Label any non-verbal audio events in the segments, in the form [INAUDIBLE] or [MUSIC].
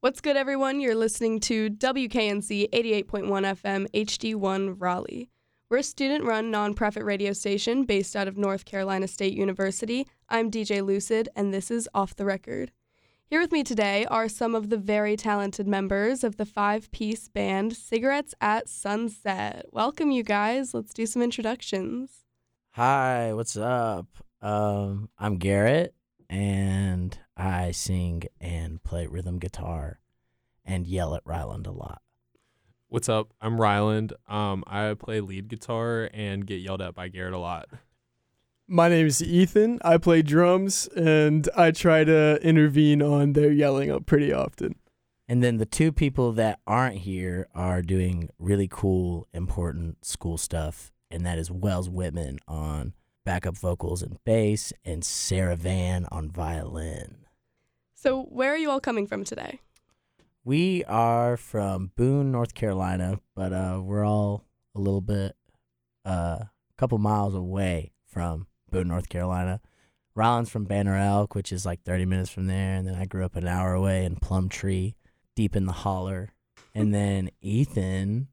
What's good, everyone? You're listening to WKNC 88.1 FM HD1 Raleigh. We're a student run nonprofit radio station based out of North Carolina State University. I'm DJ Lucid, and this is Off the Record. Here with me today are some of the very talented members of the five piece band Cigarettes at Sunset. Welcome, you guys. Let's do some introductions. Hi, what's up? Um, I'm Garrett, and I sing and play rhythm guitar and yell at Ryland a lot. What's up? I'm Ryland. Um, I play lead guitar and get yelled at by Garrett a lot. My name is Ethan. I play drums and I try to intervene on their yelling up pretty often. And then the two people that aren't here are doing really cool, important school stuff, and that is Wells Whitman on backup vocals and bass, and Sarah Van on violin. So, where are you all coming from today? We are from Boone, North Carolina, but uh, we're all a little bit, a uh, couple miles away from Boone, North Carolina. Ryland's from Banner Elk, which is like 30 minutes from there. And then I grew up an hour away in Plumtree, deep in the holler. And [LAUGHS] then Ethan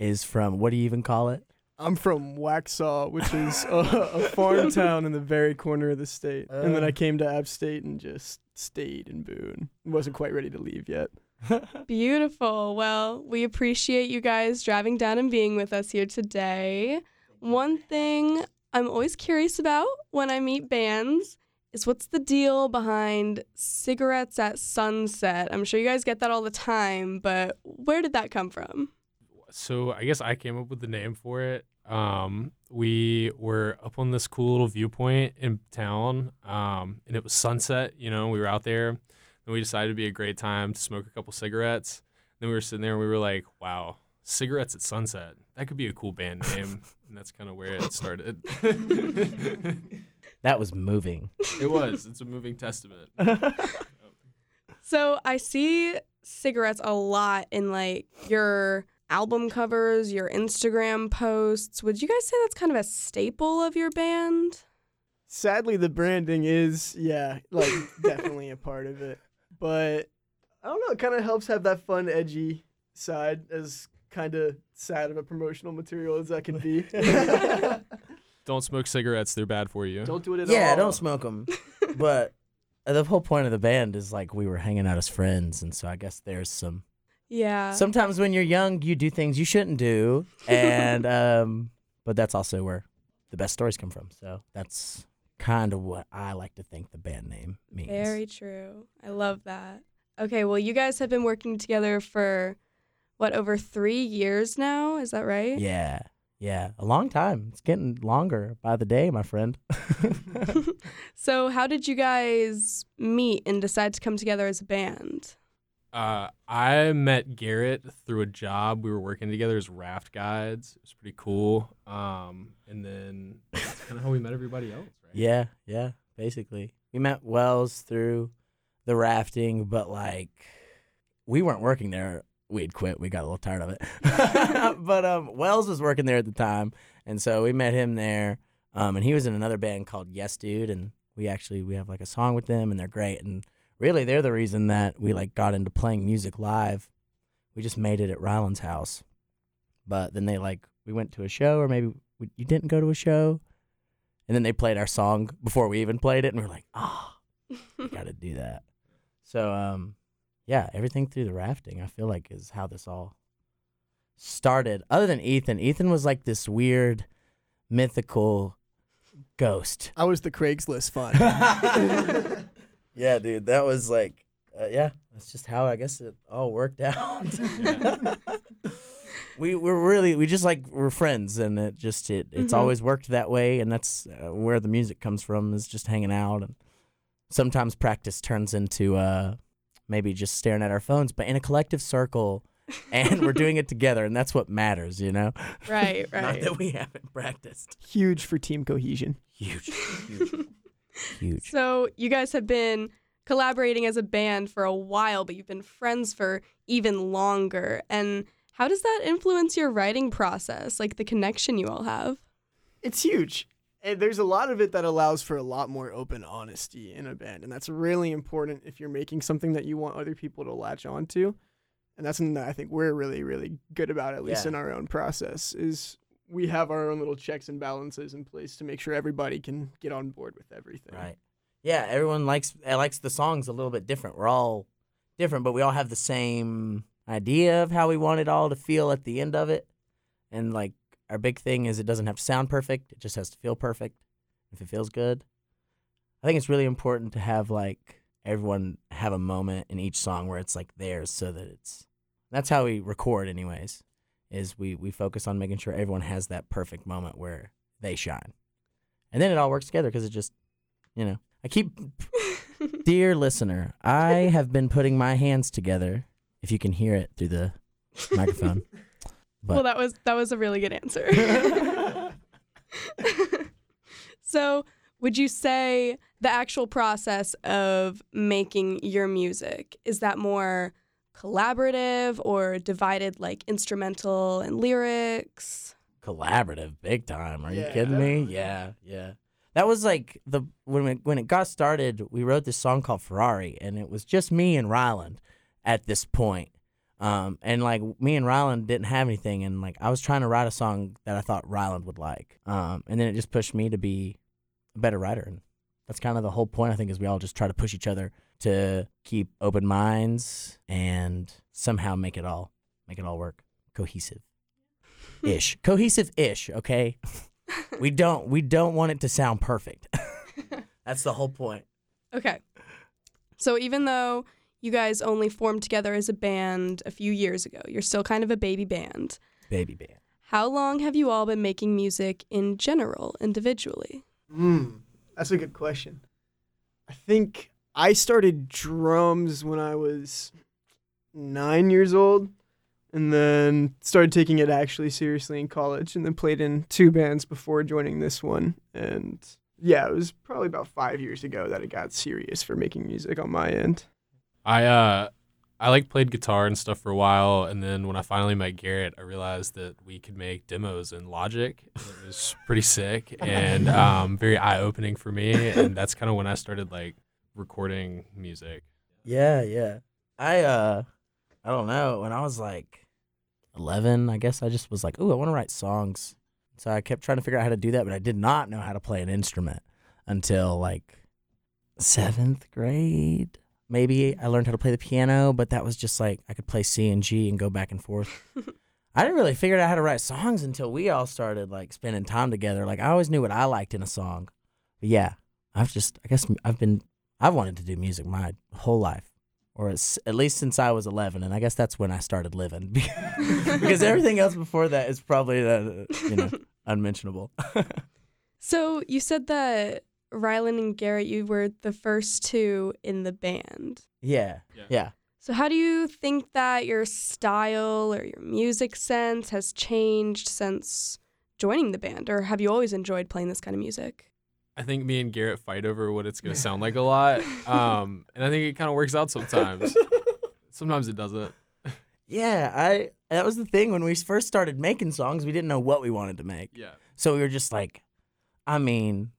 is from, what do you even call it? I'm from Waxhaw, which is a, a farm [LAUGHS] town in the very corner of the state. and then I Uh. came to App State and just stayed in Boone. Wasn't quite ready to leave yet. [LAUGHS] Beautiful. Well, we appreciate you guys driving down and being with us here today. One thing I'm always curious about when I meet bands is what's the deal behind cigarettes at sunset? I'm sure you guys get that all the time, but where did that come from? So I guess I came up with the name for it. Um, we were up on this cool little viewpoint in town, um, and it was sunset. You know, we were out there, and we decided it'd be a great time to smoke a couple cigarettes. And Then we were sitting there, and we were like, "Wow, cigarettes at sunset. That could be a cool band name." and that's kind of where it started. [LAUGHS] That was moving. it was. It's a moving testament. [LAUGHS] So I see cigarettes a lot in like your album covers, your Instagram posts. Would you guys say that's kind of a staple of your band? Sadly, the branding is, yeah, like [LAUGHS] definitely a part of it. But I don't know, it kind of helps have that fun, edgy side as kind of sad of a promotional material as that can be. [LAUGHS] [LAUGHS] Don't smoke cigarettes; they're bad for you. don't do it at all. Yeah, don't smoke them. but uh, the whole point of the band is like we were hanging out as friends. And so I guess there's some Yeah. sometimes when you're young you do things you shouldn't do [LAUGHS] and um but that's also where the best stories come from so that's kind of what i like to think the band name means Very true. I love that. Okay, well, you guys have been working together for what, over three years now? Is that right? yeah yeah a long time it's getting longer by the day my friend [LAUGHS] so, how did you guys meet and decide to come together as a band? Uh, I met Garrett through a job. We were working together as raft guides. It was pretty cool. Um, and then that's kind of how we met everybody else, right? yeah yeah basically we met wells through the rafting but like we weren't working there we'd quit we got a little tired of it [LAUGHS] but um wells was working there at the time and so we met him there um and he was in another band called yes dude and we actually we have like a song with them and they're great and really they're the reason that we like got into playing music live. We just made it at ryland's house. But then they like we went to a show or maybe we, you didn't go to a show. And then they played our song before we even played it and we are like oh we gotta do that. So um yeah everything through the rafting i feel like is how this all started. Other than ethan ethan was like this weird mythical ghost. I was the Craigslist fun. [LAUGHS] yeah dude that was like uh, yeah that's just how i guess it all worked [LAUGHS] out [LAUGHS] we were really we just like we're friends and it just it it's Mhm. always worked that way and that's uh, where the music comes from is just hanging out and sometimes practice turns into uh maybe just staring at our phones but in a collective circle and we're doing it together and that's what matters you know Right, [LAUGHS] not right. that we haven't practiced Huge for team cohesion. huge huge huge So, you guys have been collaborating as a band for a while, but you've been friends for even longer. And how does that influence your writing process, like the connection you all have? It's huge. and there's a lot of it that allows for a lot more open honesty in a band, and that's really important if you're making something that you want other people to latch onto. And that's something that I think we're really, really good about, at least Yeah. in our own process, is we have our own little checks and balances in place to make sure everybody can get on board with everything. Right. Yeah, everyone likes uh, likes the songs a little bit different. We're all different, but we all have the same idea of how we want it all to feel at the end of it. And like our big thing is it doesn't have to sound perfect, it just has to feel perfect. If it feels good. I think it's really important to have like everyone have a moment in each song where it's like theirs so that it's that's how we record anyways. Is we we focus on making sure everyone has that perfect moment where they shine. And then it all works together because it just you know, I keep [LAUGHS] Dear listener, I have been putting my hands together, if you can hear it through the microphone. [LAUGHS] But well, that was that was a really good answer. [LAUGHS] so, would you say the actual process of making your music is that more collaborative or divided like instrumental and lyrics? collaborative, big time. Are you kidding me? Yeah, yeah. That was like the when it, when it got started, we wrote this song called Ferrari, and it was just me and Ryland at this point. Um, and like me and Ryland didn't have anything, and like I was trying to write a song that I thought Ryland would like. Um, and then it just pushed me to be a better writer, and that's kind of the whole point. I think is we all just try to push each other to keep open minds and somehow make it all make it all work cohesive ish cohesive ish okay [LAUGHS] we don't we don't want it to sound perfect [LAUGHS] [LAUGHS] that's the whole point Okay. So even though you guys only formed together as a band a few years ago, you're still kind of a baby band. baby band How long have you all been making music in general, individually? Hmm, that's a good question. I think I started drums when I was nine years old, and then started taking it actually seriously in college, and then played in two bands before joining this one. And yeah, it was probably about five years ago that it got serious for making music on my end. I uh I like played guitar and stuff for a while, and then when I finally met Garrett, I realized that we could make demos in Logic. It was pretty sick and [LAUGHS] um, very eye opening for me, and that's kind of when I started like recording music. yeah yeah i uh i don't know when i was like 11 i guess i just was like oh i want to write songs so i kept trying to figure out how to do that but i did not know how to play an instrument until like seventh grade maybe i learned how to play the piano but that was just like i could play c and g and go back and forth [LAUGHS] I didn't really figure out how to write songs until we all started like spending time together. Like I always knew what I liked in a song. But yeah, I've just I guess I've been I've wanted to do music my whole life. Or it's, at least since I was 11 and I guess that's when I started living [LAUGHS] because everything else before that is probably uh, you know [LAUGHS] unmentionable. [LAUGHS] So you said that Ryland and Garrett, you were the first two in the band. yeah. Yeah. Yeah. So how do you think that your style or your music sense has changed since joining the band, or have you always enjoyed playing this kind of music? I think me and Garrett fight over what it's gonna sound like a [LAUGHS] lot, um, and I think it kind of works out sometimes. [LAUGHS] Sometimes it doesn't. Yeah, I that was the thing when we first started making songs, we didn't know what we wanted to make. Yeah. So we were just like, I mean,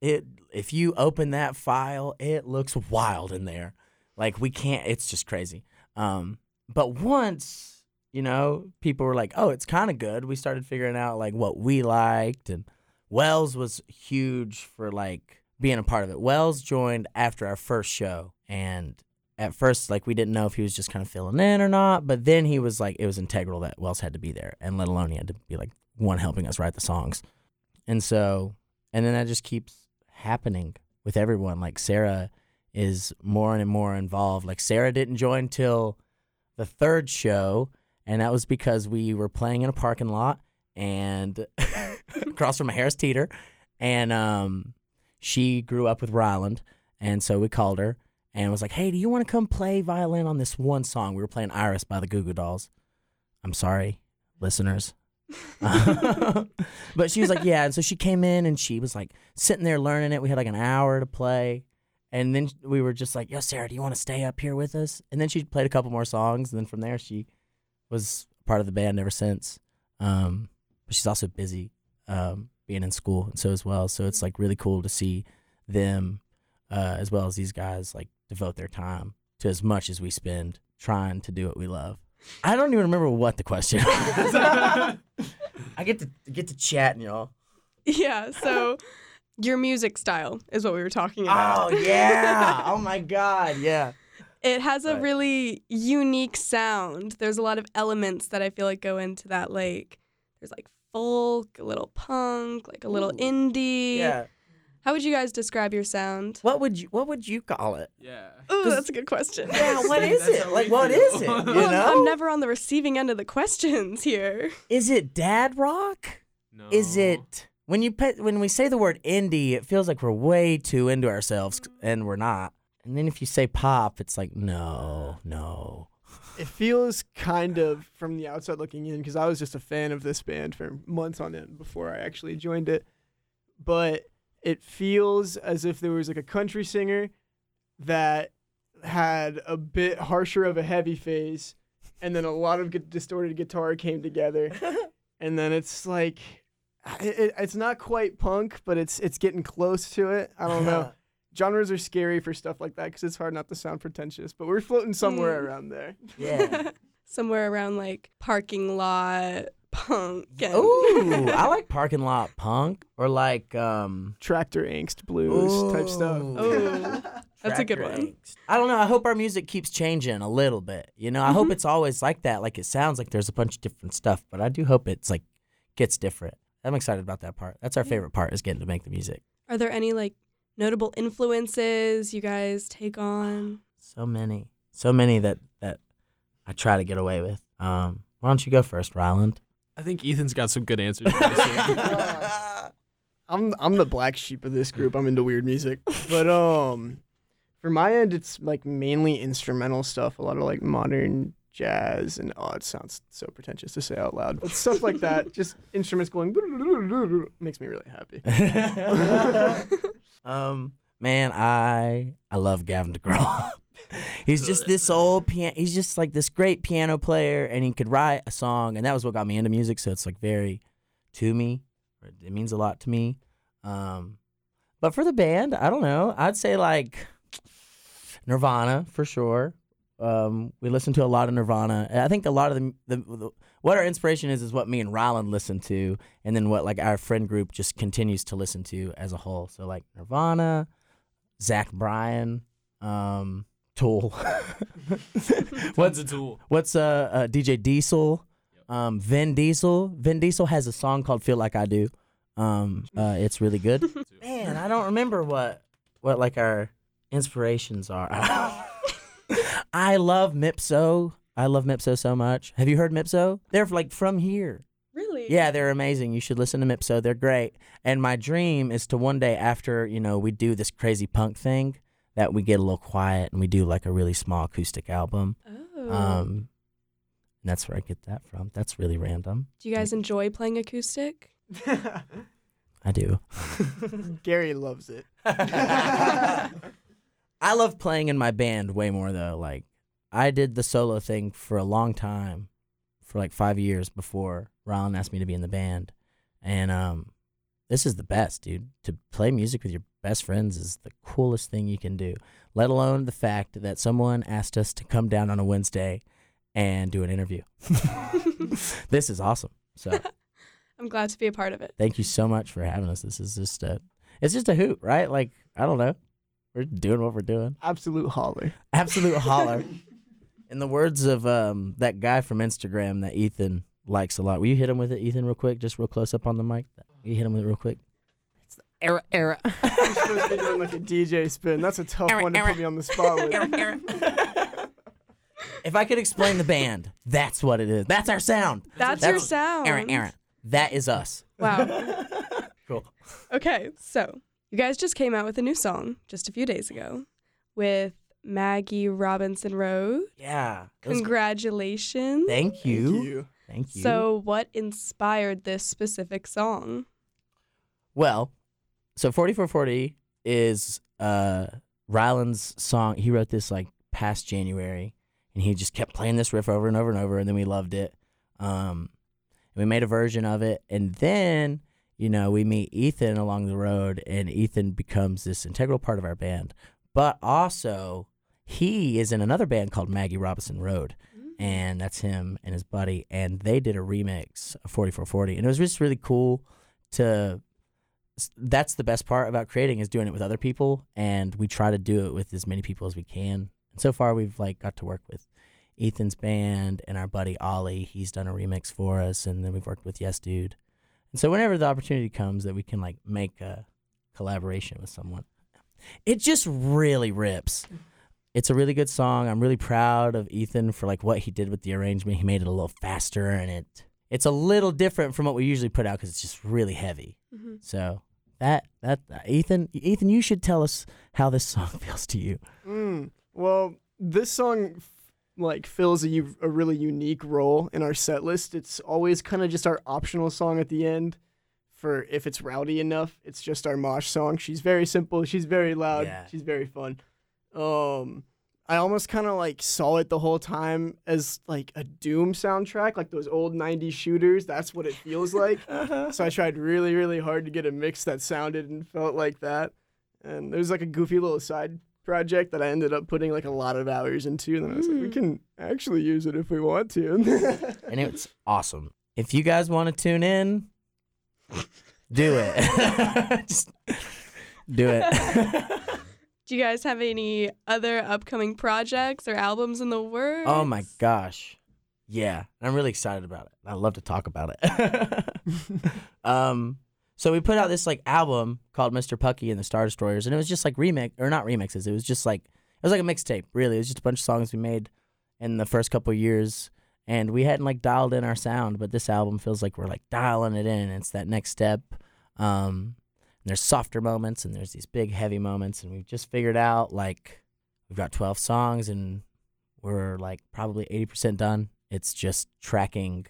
it if you open that file, it looks wild in there. Like we can't it's just crazy. Um but once, you know, people were like, "Oh, it's kind of good." We started figuring out like what we liked and Wells was huge for like being a part of it. Wells joined after our first show and at first like we didn't know if he was just kind of filling in or not, but then he was like it was integral that Wells had to be there and let alone he had to be like one helping us write the songs. And so, and then that just keeps happening with everyone. Like Sarah is more and more involved. Like Sarah didn't join till the third show, and that was because we were playing in a parking lot and [LAUGHS] [LAUGHS] across from Harris Teeter, and um, she grew up with Ryland, and so we called her and was like, "Hey, do you want to come play violin on this one song?" We were playing Iris by the Goo Goo Dolls. I'm sorry, listeners. [LAUGHS] but she was like, yeah. And so she came in and she was like sitting there learning it. We had like an hour to play. And then we were just like, yo, Sarah, do you want to stay up here with us? And then she played a couple more songs. And then from there, she was part of the band ever since. Um, but she's also busy um, being in school, and so as well. So it's like really cool to see them, uh, as well as these guys, like devote their time to as much as we spend trying to do what we love. I don't even remember what the question. [LAUGHS] was. [LAUGHS] I get to get to chatting, y'all. Yeah, so [LAUGHS] your music style is what we were talking about. Oh yeah! oh my god! Yeah. It has a Right. really unique sound. There's a lot of elements that I feel like go into that. Like, there's like folk, a little punk, like a little Ooh. indie. Yeah. How would you guys describe your sound? What would you What would you call it? Yeah. Oh, 'Cause- that's a good question. Yeah. What See, is that's it? Like, we what feel. is it? [LAUGHS] You Well, I'm- know? I'm never on the receiving end of the questions here. Is it dad rock? No. Is it when you put when we say the word indie, it feels like we're way too into ourselves, and we're not. And then if you say pop, it's like no, no. It feels kind of from the outside looking in because I was just a fan of this band for months on end before I actually joined it. But it feels as if there was like a country singer that had a bit harsher of a heavy phase, and then a lot of gu- distorted guitar came together, [LAUGHS] and then it's like. It, it, it's not quite punk, but it's it's getting close to it. I don't know. Genres are scary for stuff like that because it's hard not to sound pretentious, but we're floating somewhere Mm. around there. yeah. [LAUGHS] Somewhere around like parking lot punk. And Ooh, I like [LAUGHS] parking lot punk or like um tractor angst blues type stuff. Ooh. [LAUGHS] That's a good one. angst. I don't know. I hope our music keeps changing a little bit. You know, I hope Mhm. it's always like that. Like it sounds like there's a bunch of different stuff, but I do hope it's like gets different. I'm excited about that part. That's our favorite part is getting to make the music. Are there any like notable influences you guys take on? So many, so many that that I try to get away with. Um, why don't you go first, Ryland? I think Ethan's got some good answers. for this one. [LAUGHS] I'm I'm the black sheep of this group. I'm into weird music, but um, for my end, it's like mainly instrumental stuff. A lot of like modern jazz and oh, it sounds so pretentious to say out loud, but stuff like that. [LAUGHS] Just instruments going [LAUGHS] makes me really happy. Um, man, I I love Gavin DeGraw. [LAUGHS] he's just this old piano. He's just like this great piano player, and he could write a song, and that was what got me into music. So it's like very to me. It means a lot to me. Um, but for the band, I don't know. I'd say like Nirvana for sure. Um, we listen to a lot of Nirvana. I think a lot of the, the, the what our inspiration is is what me and Ryland listen to, and then what like our friend group just continues to listen to as a whole. So like Nirvana, Zach Bryan, um, Tool. [LAUGHS] What's what's a tool? what's uh, uh DJ Diesel, um, Vin Diesel. Vin Diesel has a song called "Feel Like I Do." Um, uh, it's really good. [LAUGHS] Man, I don't remember what what like our inspirations are. [LAUGHS] I love Mipso. I love Mipso so much. Have you heard Mipso? They're like from here. Really? Yeah, they're amazing. You should listen to Mipso. They're great. And my dream is to one day after, you know, we do this crazy punk thing, that we get a little quiet and we do like a really small acoustic album. Oh. Um and that's where I get that from. That's really random. Do you guys enjoy playing acoustic? [LAUGHS] I do. [LAUGHS] Gary loves it. [LAUGHS] I love playing in my band way more though. Like I did the solo thing for a long time, for like five years before Ryland asked me to be in the band, and um, this is the best, dude. To play music with your best friends is the coolest thing you can do. Let alone the fact that someone asked us to come down on a Wednesday and do an interview. [LAUGHS] [LAUGHS] this is awesome. So [LAUGHS] I'm glad to be a part of it. thank you so much for having us. This is just a, it's just a hoot, right? Like I don't know, we're doing what we're doing. Absolute holler. Absolute holler. In the words of um, that guy from Instagram that Ethan likes a lot. Will you hit him with it, Ethan, real quick? Just real close up on the mic. Will you hit him with it real quick? It's the era, era. [LAUGHS] I'm supposed to be doing like a DJ spin. That's a tough one to put me on the spot with. [LAUGHS] If I could explain the band, that's what it is. That's our sound. That's, That's- your sound. Aaron, Aaron. That is us. Wow. [LAUGHS] Cool. Okay, so you guys just came out with a new song just a few days ago with Maggie Robinson Rose. Yeah. Congratulations. thank you. Thank you. Thank you. So, what inspired this specific song? Well, so 4440 is uh Ryland's song. He wrote this like past January and he just kept playing this riff over and over and over and then we loved it. Um and we made a version of it and then you know, we meet Ethan along the road, and Ethan becomes this integral part of our band. But also, he is in another band called Maggie Robinson Road, mm. and that's him and his buddy, and they did a remix of 4440, and it was just really cool to. That's the best part about creating is doing it with other people, and we try to do it with as many people as we can. And so far, we've like got to work with Ethan's band and our buddy Ollie. He's done a remix for us, and then we've worked with Yes Dude. And so whenever the opportunity comes that we can like make a collaboration with someone, it just really rips. Mm. It's a really good song. I'm really proud of Ethan for like what he did with the arrangement. He made it a little faster, and it it's a little different from what we usually put out because it's just really heavy. Mhm. So that that uh, Ethan Ethan, you should tell us how this song [LAUGHS] feels to you. Mm, well, this song f- like fills a, a really unique role in our set list. It's always kind of just our optional song at the end for if it's rowdy enough. It's just our mosh song. She's very simple. She's very loud. Yeah. She's very fun. Um, I almost kind of like saw it the whole time as like a Doom soundtrack, like those old '90s shooters. That's what it feels [LAUGHS] like. so I tried really, really hard to get a mix that sounded and felt like that. And there's like a goofy little side project that I ended up putting like a lot of hours into. And then I was like, we Mm. can actually use it if we want to. [LAUGHS] and it's awesome. If you guys want to tune in, do it. [LAUGHS] Just do it. Do you guys have any other upcoming projects or albums in the works? oh my gosh. Yeah, I'm really excited about it. I love to talk about it. [LAUGHS] um so we put out this like album called Mr. Pucky and the Star Destroyers and it was just like remix or not remixes. It was just like it was like a mixtape, really. It was just a bunch of songs we made in the first couple years and we hadn't like dialed in our sound, but this album feels like we're like dialing it in. It's that next step. Um, and there's softer moments and there's these big heavy moments, and we've just figured out like we've got 12 songs and we're like probably 80% done. It's just tracking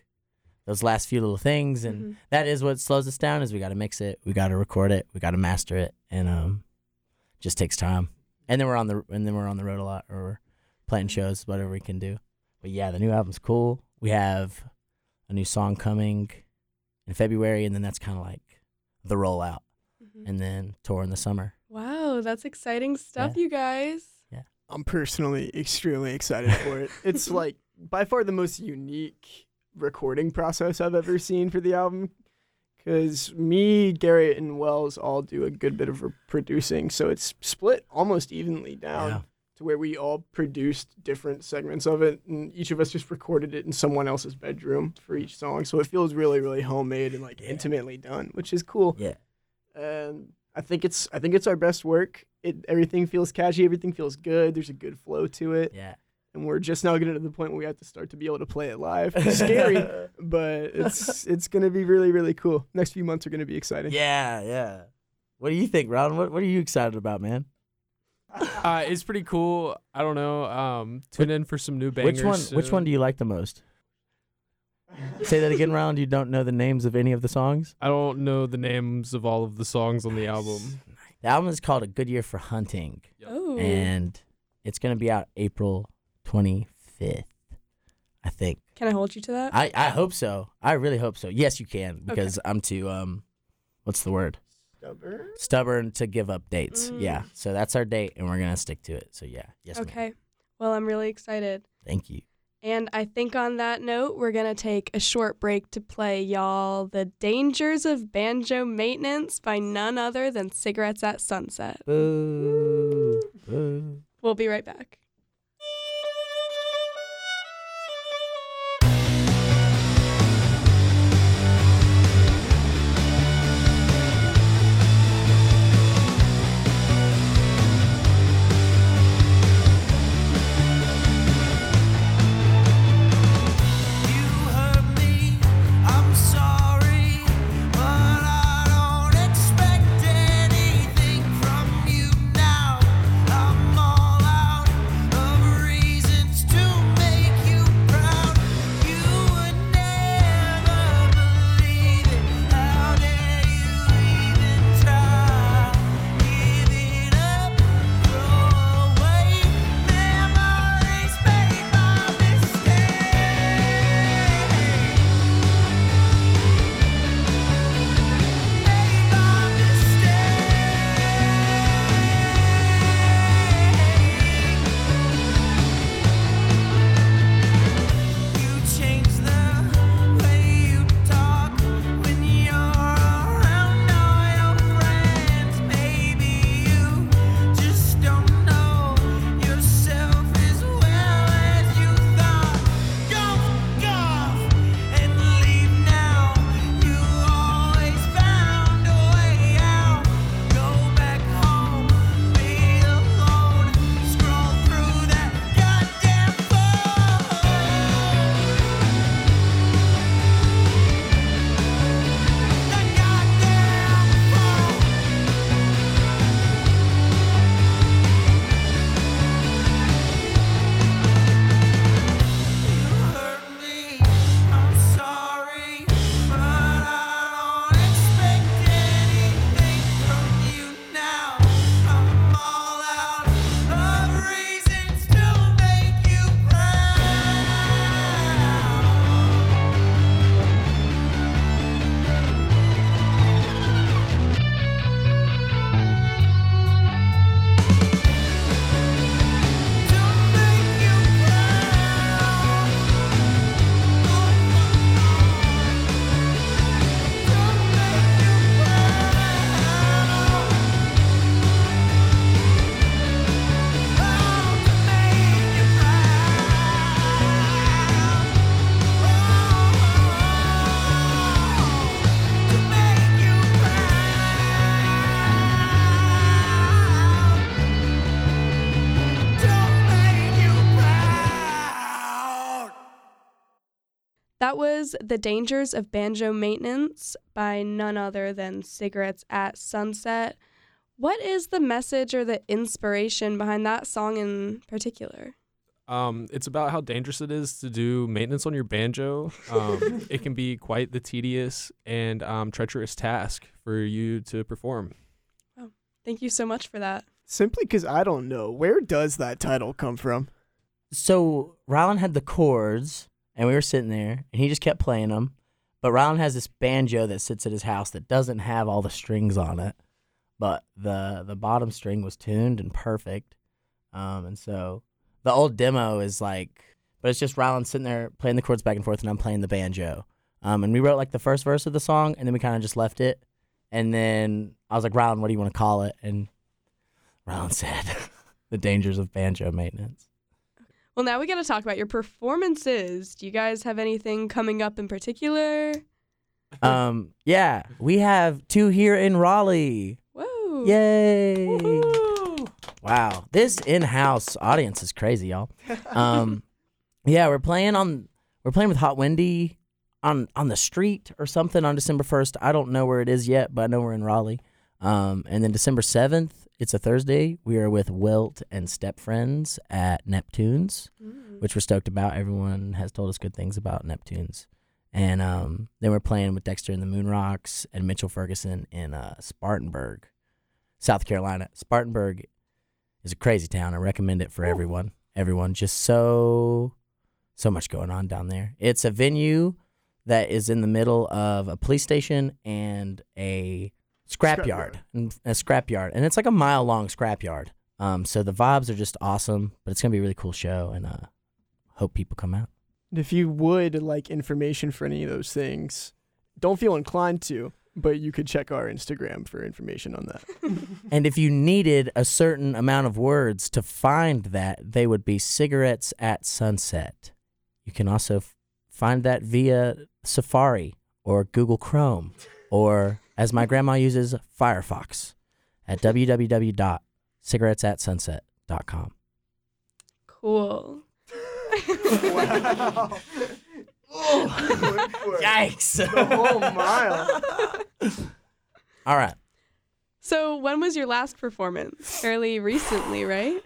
those last few little things, and Mhm. that is what slows us down. Is we got to mix it, we got to record it, we got to master it, and um, just takes time. And then we're on the and then we're on the road a lot, or playing shows, whatever we can do. But yeah, the new album's cool. We have a new song coming in February, and then that's kind of like the rollout. Mm-hmm. and then tour in the summer. Wow, that's exciting stuff, you guys. Yeah. I'm personally extremely excited for it. [LAUGHS] It's like by far the most unique recording process I've ever seen for the album. Because me, Garrett, and Wells all do a good bit of producing, so it's split almost evenly down Yeah. to where we all produced different segments of it, and each of us just recorded it in someone else's bedroom for each song. So it feels really, really homemade and like Yeah. intimately done, which is cool Yeah, and I think it's I think it's our best work. It everything feels catchy, everything feels good. There's a good flow to it, yeah. and we're just now getting to the point where we have to start to be able to play it live. [LAUGHS] It's scary, [LAUGHS] but it's it's gonna be really really cool. Next few months are gonna be exciting. Yeah, yeah. What do you think, Ron? What What are you excited about, man? Uh, it's pretty cool. I don't know. Um, tune in for some new bangers. Which one? Which one do you like the most? [LAUGHS] Say that again, Ron. You don't know the names of any of the songs. I don't know the names of all of the songs on the album. The album is called "A Good Year for Hunting," Oh. and it's gonna be out April twenty fifth. I think. Can I hold you to that? I I hope so. I really hope so. Yes, you can because I'm too um, what's the word? Stubborn. Stubborn to give up dates. Mm. Yeah. So that's our date, and we're gonna stick to it. So yeah. Yes. ma'am. okay. Well, I'm really excited. Thank you. And I think on that note, we're going to take a short break to play y'all The Dangers of Banjo Maintenance by none other than Cigarettes at Sunset. Boo. Boo. We'll be right back. That The Dangers of Banjo Maintenance by none other than Cigarettes at Sunset. What is the message or the inspiration behind that song in particular? Um, it's about how dangerous it is to do maintenance on your banjo. Um, [LAUGHS] it can be quite the tedious and um, treacherous task for you to perform. Thank you so much for that. Simply because I don't know. Where does that title come from? So Ryland had the chords, and we were sitting there, and he just kept playing them. But Ryland has this banjo that sits at his house that doesn't have all the strings on it, but the the bottom string was tuned and perfect. Um, and so the old demo is like, but it's just Ryland sitting there playing the chords back and forth, and I'm playing the banjo. Um, and we wrote like the first verse of the song, and then we kind of just left it. And then I was like, Ryland, what do you want to call it? And Ryland [LAUGHS] said, "The dangers of banjo maintenance." Well, now we got to talk about your performances. Do you guys have anything coming up in particular? [LAUGHS] Um, yeah, we have two here in Raleigh. Whoa. Yay! Wow, this in-house audience is crazy, y'all. [LAUGHS] Um, yeah, we're playing on we're playing with Hot Windy on on the street or something on December first. I don't know where it is yet, but I know we're in Raleigh. Um, and then December seventh, it's a Thursday. We are with Wilt and Step Friends at Neptunes Mm. which we're stoked about. Everyone has told us good things about Neptunes. And um, then we're playing with Dexter and the Moon Rocks and Mitchell Ferguson in uh, Spartanburg, South Carolina. Spartanburg is a crazy town. I recommend it for everyone. Everyone, just so, so much going on down there. It's a venue that is in the middle of a police station and a scrapyard, Scrapyard. and a scrapyard, and it's like a mile long scrapyard. Um, so the vibes are just awesome, but it's gonna be a really cool show, and uh, hope people come out. If you would like information for any of those things, don't feel inclined to, but you could check our Instagram for information on that. [LAUGHS] And if you needed a certain amount of words to find that, they would be cigarettes at sunset. You can also f- find that via Safari or Google Chrome, or as my grandma uses, Firefox at www.cigarettesatsunset.com. Cool. wow. [LAUGHS] Yikes! The whole mile. [LAUGHS] All right. So, when was your last performance? Fairly recently, right?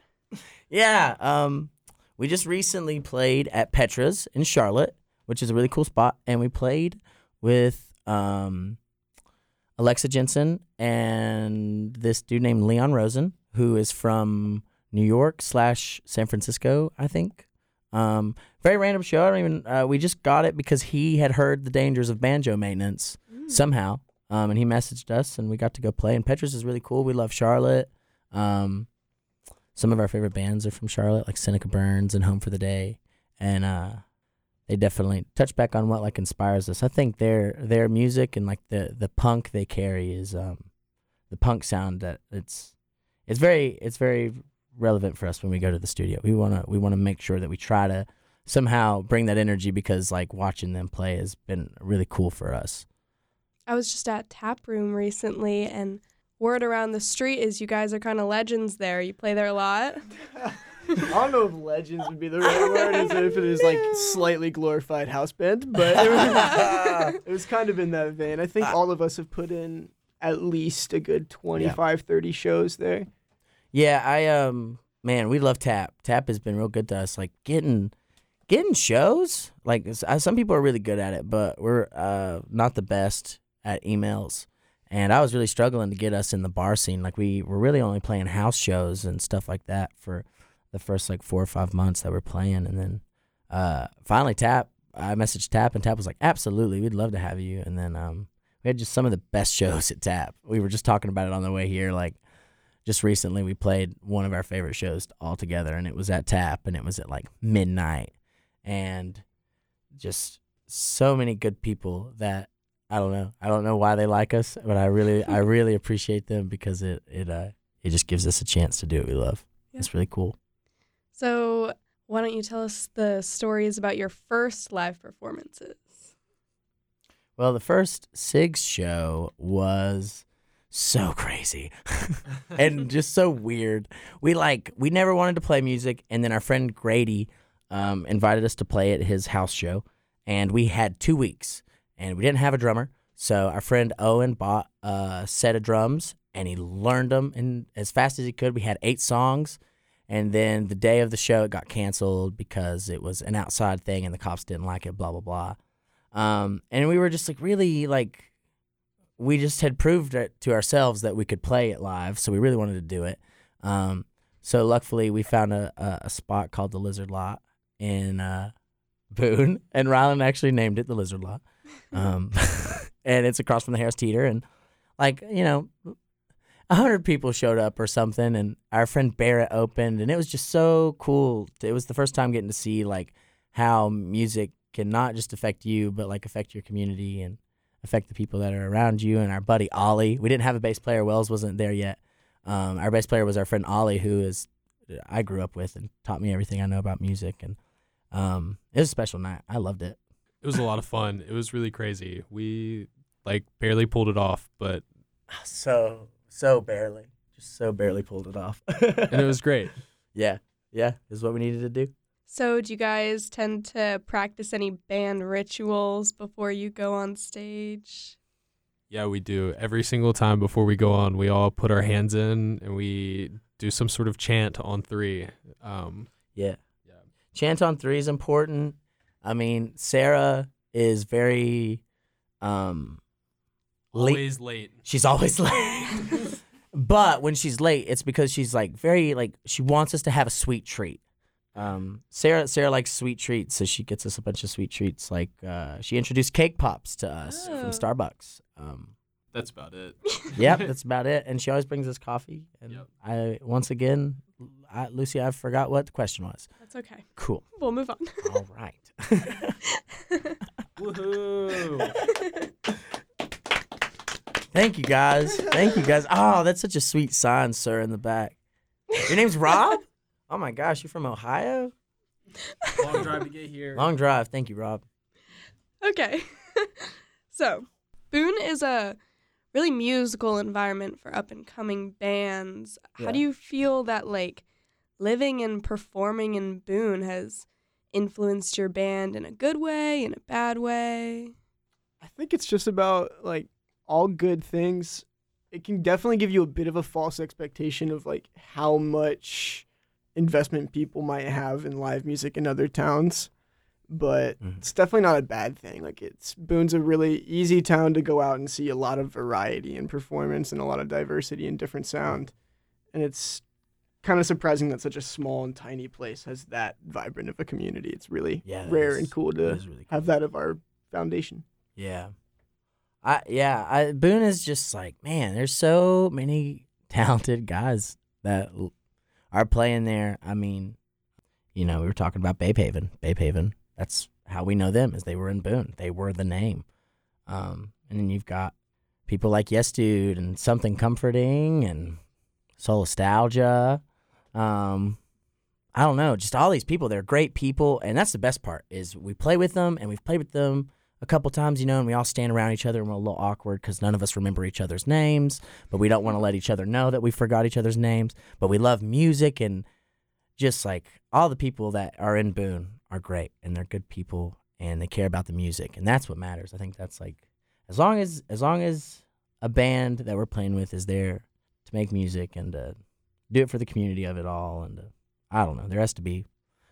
Yeah, um, we just recently played at Petra's in Charlotte, which is a really cool spot, and we played with um, Alexa Jensen and this dude named Leon Rosen, who is from New York slash San Francisco, I think. Um, very random show. I don't even. Uh, we just got it because he had heard the dangers of banjo maintenance somehow, um, and he messaged us, and we got to go play. And Petra's is really cool. We love Charlotte. Um, some of our favorite bands are from Charlotte, like Seneca Burns and Home for the Day, and uh, they definitely touch back on what like inspires us. I think their their music and like the the punk they carry is um, the punk sound that it's it's very it's very relevant for us when we go to the studio. We wanna we wanna make sure that we try to somehow bring that energy because like watching them play has been really cool for us. I was just at Tap Room recently, and word around the street is you guys are kind of legends there. You play there a lot. [LAUGHS] [LAUGHS] I don't know if legends would be the right word, as if it is like slightly glorified house band, but it was, [LAUGHS] it was kind of in that vein. I think all of us have put in at least a good 25, 30 shows there. Yeah, I um man, we love Tap. Tap has been real good to us. Like getting getting shows. Like uh, some people are really good at it, but we're uh not the best at emails. And I was really struggling to get us in the bar scene. Like we were really only playing house shows and stuff like that for the first like four or five months that we're playing, and then uh finally Tap. I messaged Tap, and Tap was like, "Absolutely, we'd love to have you." And then um we had just some of the best [LAUGHS] shows at Tap. We were just talking about it on the way here, like just recently we played one of our favorite shows all together and it was at tap and it was at like midnight and just so many good people that i don't know i don't know why they like us but i really i [LAUGHS] really appreciate them because it it uh it just gives us a chance to do what we love Yeah. it's really cool So, why don't you tell us the stories about your first live performances? well the first sigs show was so crazy [LAUGHS] and [LAUGHS] just so weird. We like we never wanted to play music, and then our friend Grady um, invited us to play at his house show, and we had two weeks, and we didn't have a drummer. So our friend Owen bought a set of drums, and he learned them in as fast as he could. We had eight songs, and then the day of the show, it got canceled because it was an outside thing, and the cops didn't like it. Blah blah blah. Um, and we were just like really like we just had proved it to ourselves that we could play it live, so we really wanted to do it. Um, so luckily, we found a, a, a spot called the Lizard Lot in uh, Boone, [LAUGHS] and Ryland actually named it the Lizard Lot. Um, [LAUGHS] and it's across from the Harris Teeter, and like you know, a hundred people showed up or something, and our friend Barrett opened, and it was just so cool. It was the first time getting to see like how music can not just affect you, but like affect your community and affect the people that are around you. And our buddy Ollie, we didn't have a bass player. Wells wasn't there yet. Um, our bass player was our friend Ollie, who is I grew up with and taught me everything I know about music. And um, it was a special night. I loved it. It was a lot of fun. It was really crazy. We like barely pulled it off, but [SIGHS] So so barely, just so barely pulled it off. and it was great. [LAUGHS] yeah, yeah, is what we needed to do. So, do you guys tend to practice any band rituals before you go on stage? Yeah, we do. Every single time before we go on, we all put our hands in and we do some sort of chant on three. Um, Yeah. Yeah. Chant on three is important. I mean, Sarah is very um late. always late. She's always [LAUGHS] late. But when she's late, it's because she's like very like she wants us to have a sweet treat. Um, Sarah Sarah likes sweet treats, so she gets us a bunch of sweet treats. Like uh, she introduced cake pops to us Oh. from Starbucks. Um, That's about it. [LAUGHS] yep, [LAUGHS] that's about it. And she always brings us coffee. And Yep. I once again, I, Lucy, I forgot what the question was. That's okay. Cool. We'll move on. All right. [LAUGHS] Woohoo! Thank you guys. Thank you guys. Oh, that's such a sweet sign, sir, in the back. Your name's Rob? [LAUGHS] Oh my gosh, you're from Ohio? Long drive to get here. Long drive. Thank you, Rob. Okay. [LAUGHS] so, Boone is a really musical environment for up and coming bands. Yeah. How do you feel that like living and performing in Boone has influenced your band in a good way, in a bad way? I think it's just about like all good things. It can definitely give you a bit of a false expectation of like how much investment people might have in live music in other towns. But Mhm. it's definitely not a bad thing. Like it's Boone's a really easy town to go out and see a lot of variety in performance and a lot of diversity and different sound. And it's kind of surprising that such a small and tiny place has that vibrant of a community. It's really Yeah, rare is- and cool to really cool. have that of our foundation. Yeah. I yeah, I Boone is just like, man, there's so many [LAUGHS] talented guys that are playing there. I mean, you know, we were talking about Babe Haven. Babe Haven. That's how we know them is they were in Boone. They were the name. Um, and then you've got people like Yes Dude and Something Comforting and Soul Nostalgia. Um, I don't know, just all these people. They're great people, and that's the best part is we play with them, and we've played with them a couple times, you know, and we all stand around each other and we're a little awkward because none of us remember each other's names, but we don't want to let each other know that we forgot each other's names. But we love music and just like all the people that are in Boone are great and they're good people and they care about the music and that's what matters. I think that's like as long as as long as a band that we're playing with is there to make music and to do it for the community of it all and to, I don't know, there has to be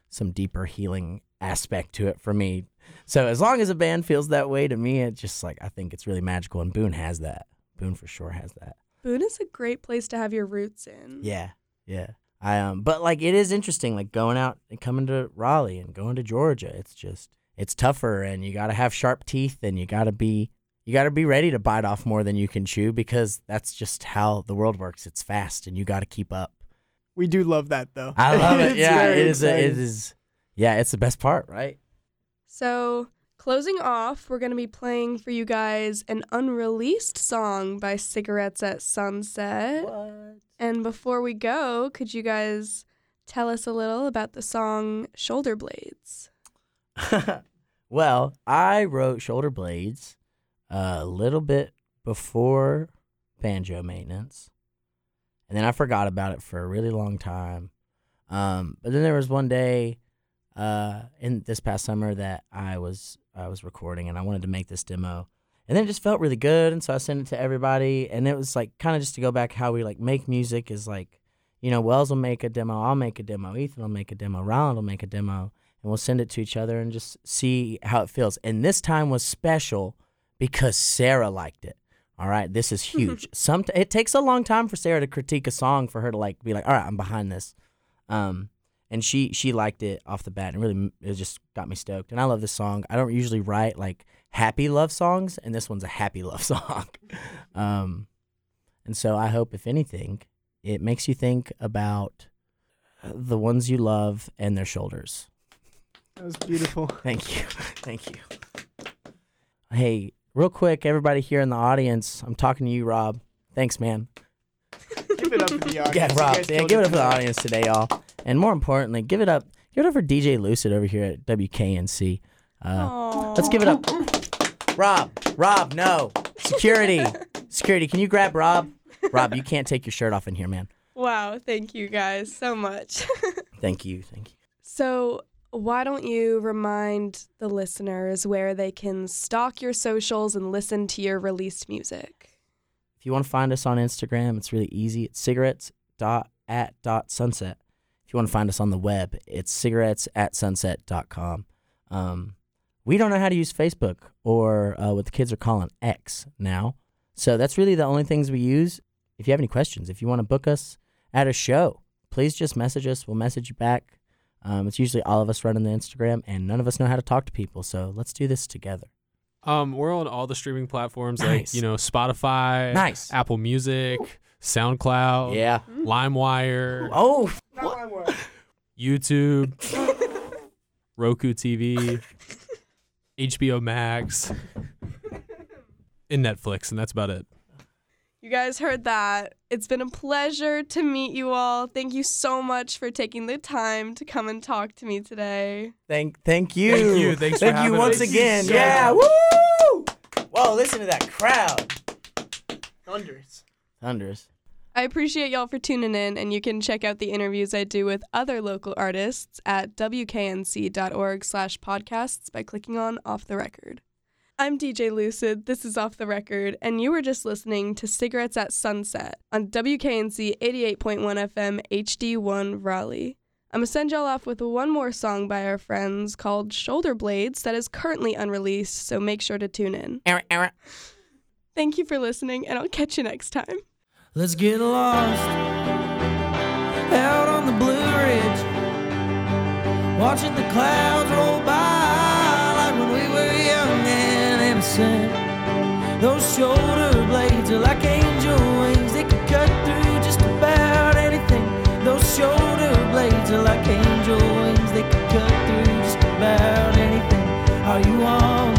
some deeper healing aspect to it for me so as long as a band feels that way to me, it's just like I think it's really magical, and Boone has that. Boone for sure has that. Boone is a great place to have your roots in. Yeah, yeah. I um, but like it is interesting, like going out and coming to Raleigh and going to Georgia. It's just it's tougher, and you got to have sharp teeth, and you got to be you got to be ready to bite off more than you can chew because that's just how the world works. It's fast, and you got to keep up. We do love that though. I love it. [LAUGHS] Yeah, very it is. A, it exciting. is. Yeah, it's the best part, right? So, closing off, we're going to be playing for you guys an unreleased song by Cigarettes at Sunset. What? And before we go, could you guys tell us a little about the song Shoulder Blades? [LAUGHS] well, I wrote Shoulder Blades a little bit before banjo maintenance, and then I forgot about it for a really long time. Um, but then there was one day uh, in this past summer that I was I was recording, and I wanted to make this demo. And then it just felt really good, and so I sent it to everybody. And it was like kind of just to go back how we like make music is like, you know, Wells will make a demo, I'll make a demo, Ethan will make a demo, Ryland will make a demo, and we'll send it to each other and just see how it feels. And this time was special because Sarah liked it. All right, this is huge. Some it takes a long time for Sarah to critique a song for her to like be like, all right, I'm behind this. Um, and she she liked it off the bat and really it just got me stoked. And I love this song. I don't usually write like happy love songs, and this one's a happy love [LAUGHS] song. um, and so I hope, if anything, it makes you think about the ones you love and their shoulders. That was beautiful. [LAUGHS] Thank you. Thank you. Hey, real quick, everybody here in the audience, I'm talking to you, Rob. Thanks, man. Give it up for the audience. Yeah, You Rob. Yeah, give it up for the audience today, y'all. And more importantly, give it up. Give it up for DJ Lucid over here at WKNC. Uh, let's give it up. Rob. Rob, no. Security. [LAUGHS] Security, can you grab Rob? Rob, you can't take your shirt off in here, man. Wow, thank you guys so much. [LAUGHS] Thank you. Thank you. so, why don't you remind the listeners where they can stalk your socials and listen to your released music? If you want to find us on Instagram, it's really easy. It's cigarettes dot at dot sunset. If you want to find us on the web, it's cigarettes at sunset.com. Um, we don't know how to use Facebook or uh, what the kids are calling X now. So that's really the only things we use. If you have any questions, if you want to book us at a show, please just message us. We'll message you back. Um, it's usually all of us running the Instagram, and none of us know how to talk to people. So let's do this together. Um, we're on all the streaming platforms Nice. like you know Spotify, Nice. Apple Music, SoundCloud, Yeah. LimeWire, Oh, word. [LAUGHS] YouTube, Roku TV, HBO [LAUGHS] Max, and Netflix, and that's about it. You guys heard that. It's been a pleasure to meet you all. Thank you so much for taking the time to come and talk to me today. Thank, thank you. Thank you. Thanks for Thank you having once us. again. So yeah. much. Woo! Whoa! Listen to that crowd. Thunders. Thunders. I appreciate y'all for tuning in, and you can check out the interviews I do with other local artists at wknc.org slash podcasts by clicking on Off the Record. I'm DJ Lucid, this is Off the Record, and you were just listening to Cigarettes at Sunset on WKNC 88.1 FM HD1 Raleigh. I'm gonna send y'all off with one more song by our friends called Shoulder Blades that is currently unreleased, so make sure to tune in. Aaron, Aaron. Thank you for listening, and I'll catch you next time. Let's get lost out on the Blue Ridge, watching the clouds roll innocent. Those shoulder blades are like angel wings, they can cut through just about anything. Those shoulder blades are like angel wings, they can cut through just about anything. Are you on